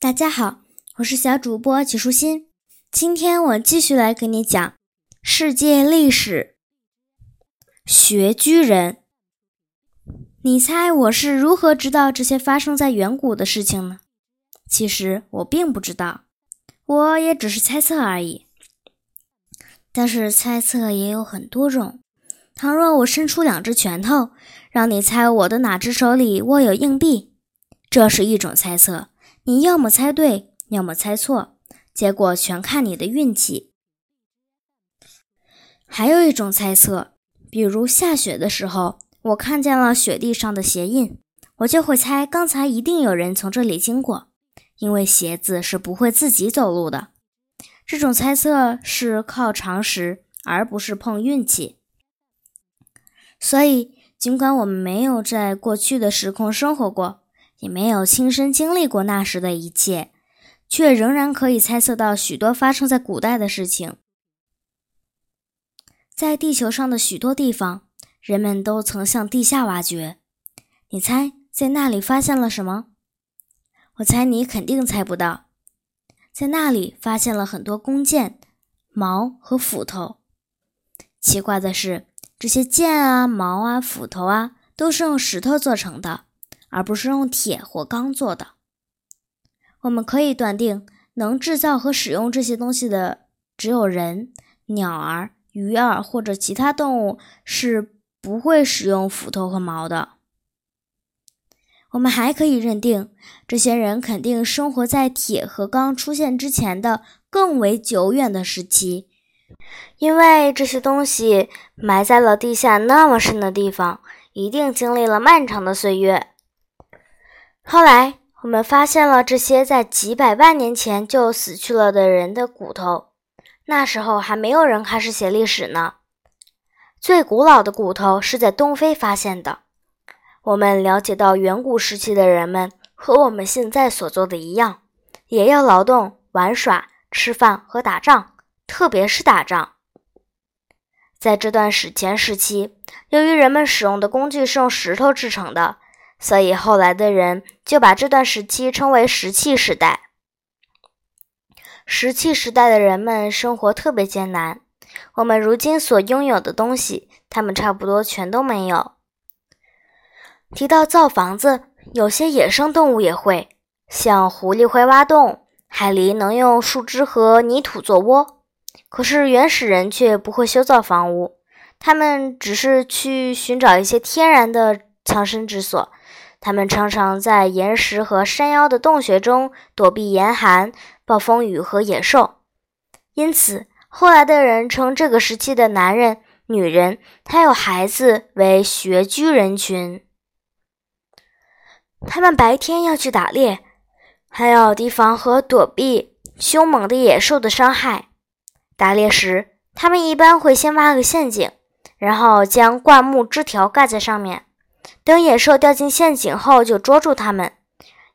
大家好，我是小主播齐舒心。今天我继续来给你讲世界历史。穴居人，你猜我是如何知道这些发生在远古的事情呢？其实我并不知道，我也只是猜测而已。但是猜测也有很多种。倘若我伸出两只拳头，让你猜我的哪只手里握有硬币，这是一种猜测。你要么猜对，要么猜错，结果全看你的运气。还有一种猜测，比如下雪的时候，我看见了雪地上的鞋印，我就会猜刚才一定有人从这里经过，因为鞋子是不会自己走路的。这种猜测是靠常识，而不是碰运气。所以，尽管我们没有在过去的时空生活过。也没有亲身经历过那时的一切，却仍然可以猜测到许多发生在古代的事情。在地球上的许多地方，人们都曾向地下挖掘。你猜，在那里发现了什么？我猜你肯定猜不到。在那里发现了很多弓箭、矛和斧头。奇怪的是，这些剑啊、矛啊、斧头啊，都是用石头做成的。而不是用铁或钢做的。我们可以断定，能制造和使用这些东西的只有人、鸟儿、鱼儿或者其他动物是不会使用斧头和矛的。我们还可以认定，这些人肯定生活在铁和钢出现之前的更为久远的时期，因为这些东西埋在了地下那么深的地方，一定经历了漫长的岁月。后来，我们发现了这些在几百万年前就死去了的人的骨头。那时候还没有人开始写历史呢。最古老的骨头是在东非发现的。我们了解到，远古时期的人们和我们现在所做的一样，也要劳动、玩耍、吃饭和打仗，特别是打仗。在这段史前时期，由于人们使用的工具是用石头制成的。所以后来的人就把这段时期称为石器时代。石器时代的人们生活特别艰难，我们如今所拥有的东西，他们差不多全都没有。提到造房子，有些野生动物也会，像狐狸会挖洞，海狸能用树枝和泥土做窝。可是原始人却不会修造房屋，他们只是去寻找一些天然的藏身之所。他们常常在岩石和山腰的洞穴中躲避严寒、暴风雨和野兽，因此后来的人称这个时期的男人、女人还有孩子为穴居人群。他们白天要去打猎，还要提防和躲避凶猛的野兽的伤害。打猎时，他们一般会先挖个陷阱，然后将灌木枝条盖在上面。等野兽掉进陷阱后，就捉住它们。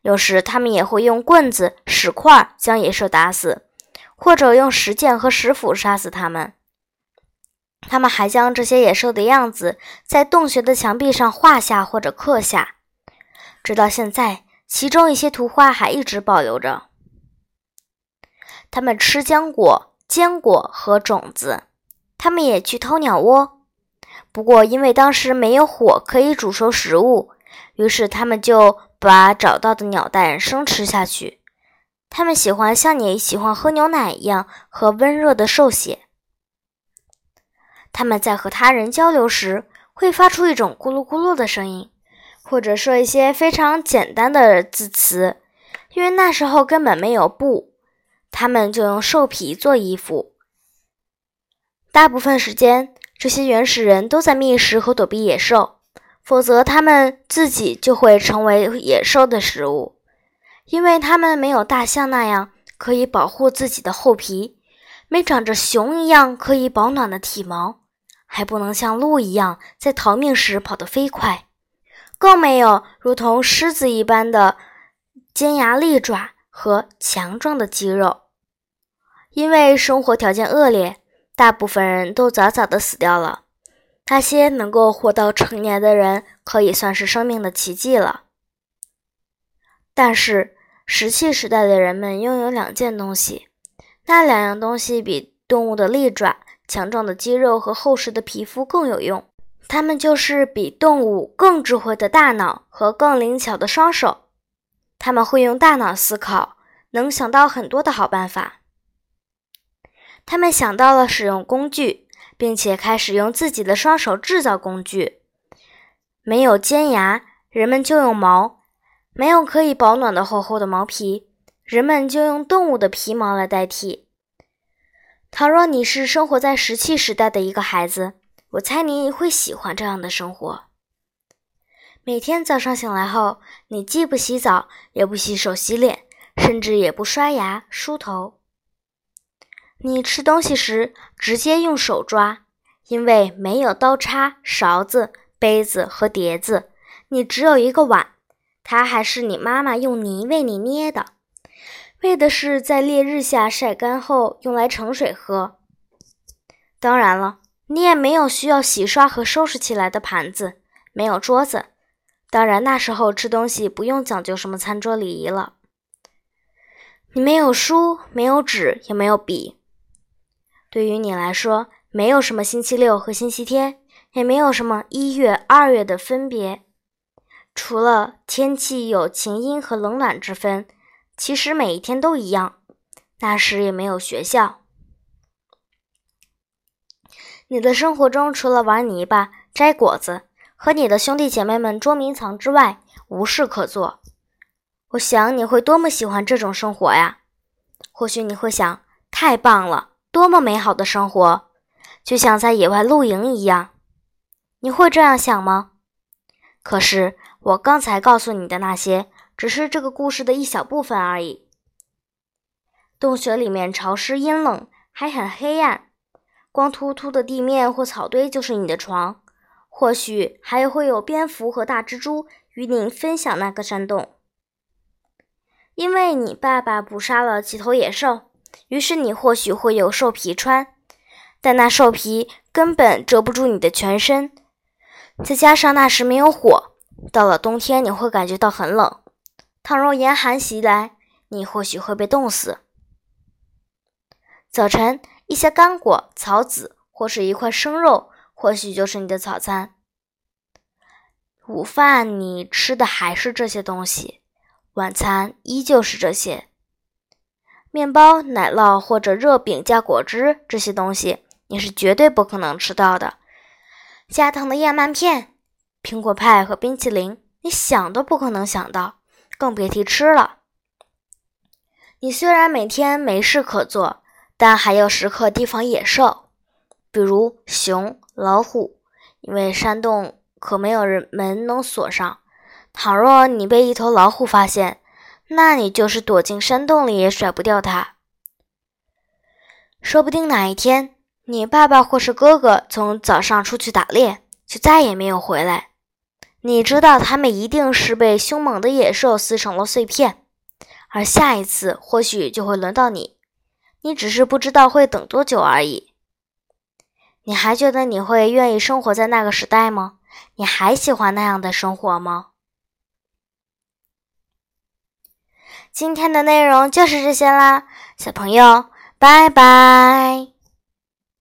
有时，他们也会用棍子、石块将野兽打死，或者用石剑和石斧杀死它们。他们还将这些野兽的样子在洞穴的墙壁上画下或者刻下，直到现在，其中一些图画还一直保留着。他们吃浆果、坚果和种子，他们也去偷鸟窝。不过，因为当时没有火可以煮熟食物，于是他们就把找到的鸟蛋生吃下去。他们喜欢像你喜欢喝牛奶一样喝温热的兽血。他们在和他人交流时会发出一种咕噜咕噜的声音，或者说一些非常简单的字词。因为那时候根本没有布，他们就用兽皮做衣服。大部分时间。这些原始人都在觅食和躲避野兽，否则他们自己就会成为野兽的食物。因为他们没有大象那样可以保护自己的厚皮，没长着熊一样可以保暖的体毛，还不能像鹿一样在逃命时跑得飞快，更没有如同狮子一般的尖牙利爪和强壮的肌肉。因为生活条件恶劣。大部分人都早早的死掉了。那些能够活到成年的人，可以算是生命的奇迹了。但是，石器时代的人们拥有两件东西，那两样东西比动物的利爪、强壮的肌肉和厚实的皮肤更有用。它们就是比动物更智慧的大脑和更灵巧的双手。他们会用大脑思考，能想到很多的好办法。他们想到了使用工具，并且开始用自己的双手制造工具。没有尖牙，人们就用毛；没有可以保暖的厚厚的毛皮，人们就用动物的皮毛来代替。倘若你是生活在石器时代的一个孩子，我猜你会喜欢这样的生活。每天早上醒来后，你既不洗澡，也不洗手洗脸，甚至也不刷牙梳头。你吃东西时直接用手抓，因为没有刀叉、勺子、杯子和碟子，你只有一个碗，它还是你妈妈用泥为你捏的，为的是在烈日下晒干后用来盛水喝。当然了，你也没有需要洗刷和收拾起来的盘子，没有桌子。当然，那时候吃东西不用讲究什么餐桌礼仪了。你没有书，没有纸，也没有笔。对于你来说，没有什么星期六和星期天，也没有什么一月、二月的分别。除了天气有晴阴和冷暖之分，其实每一天都一样。那时也没有学校。你的生活中除了玩泥巴、摘果子和你的兄弟姐妹们捉迷藏之外，无事可做。我想你会多么喜欢这种生活呀！或许你会想：太棒了！多么美好的生活，就像在野外露营一样。你会这样想吗？可是我刚才告诉你的那些，只是这个故事的一小部分而已。洞穴里面潮湿阴冷，还很黑暗，光秃秃的地面或草堆就是你的床。或许还会有蝙蝠和大蜘蛛与你分享那个山洞，因为你爸爸捕杀了几头野兽。于是你或许会有兽皮穿，但那兽皮根本遮不住你的全身。再加上那时没有火，到了冬天你会感觉到很冷。倘若严寒袭来，你或许会被冻死。早晨，一些干果、草籽或是一块生肉，或许就是你的早餐。午饭你吃的还是这些东西，晚餐依旧是这些。面包、奶酪或者热饼加果汁这些东西，你是绝对不可能吃到的。加糖的燕麦片、苹果派和冰淇淋，你想都不可能想到，更别提吃了。你虽然每天没事可做，但还要时刻提防野兽，比如熊、老虎，因为山洞可没有人门能锁上。倘若你被一头老虎发现，那你就是躲进山洞里也甩不掉它。说不定哪一天，你爸爸或是哥哥从早上出去打猎，就再也没有回来。你知道他们一定是被凶猛的野兽撕成了碎片，而下一次或许就会轮到你，你只是不知道会等多久而已。你还觉得你会愿意生活在那个时代吗？你还喜欢那样的生活吗？今天的内容就是这些啦，小朋友，拜拜。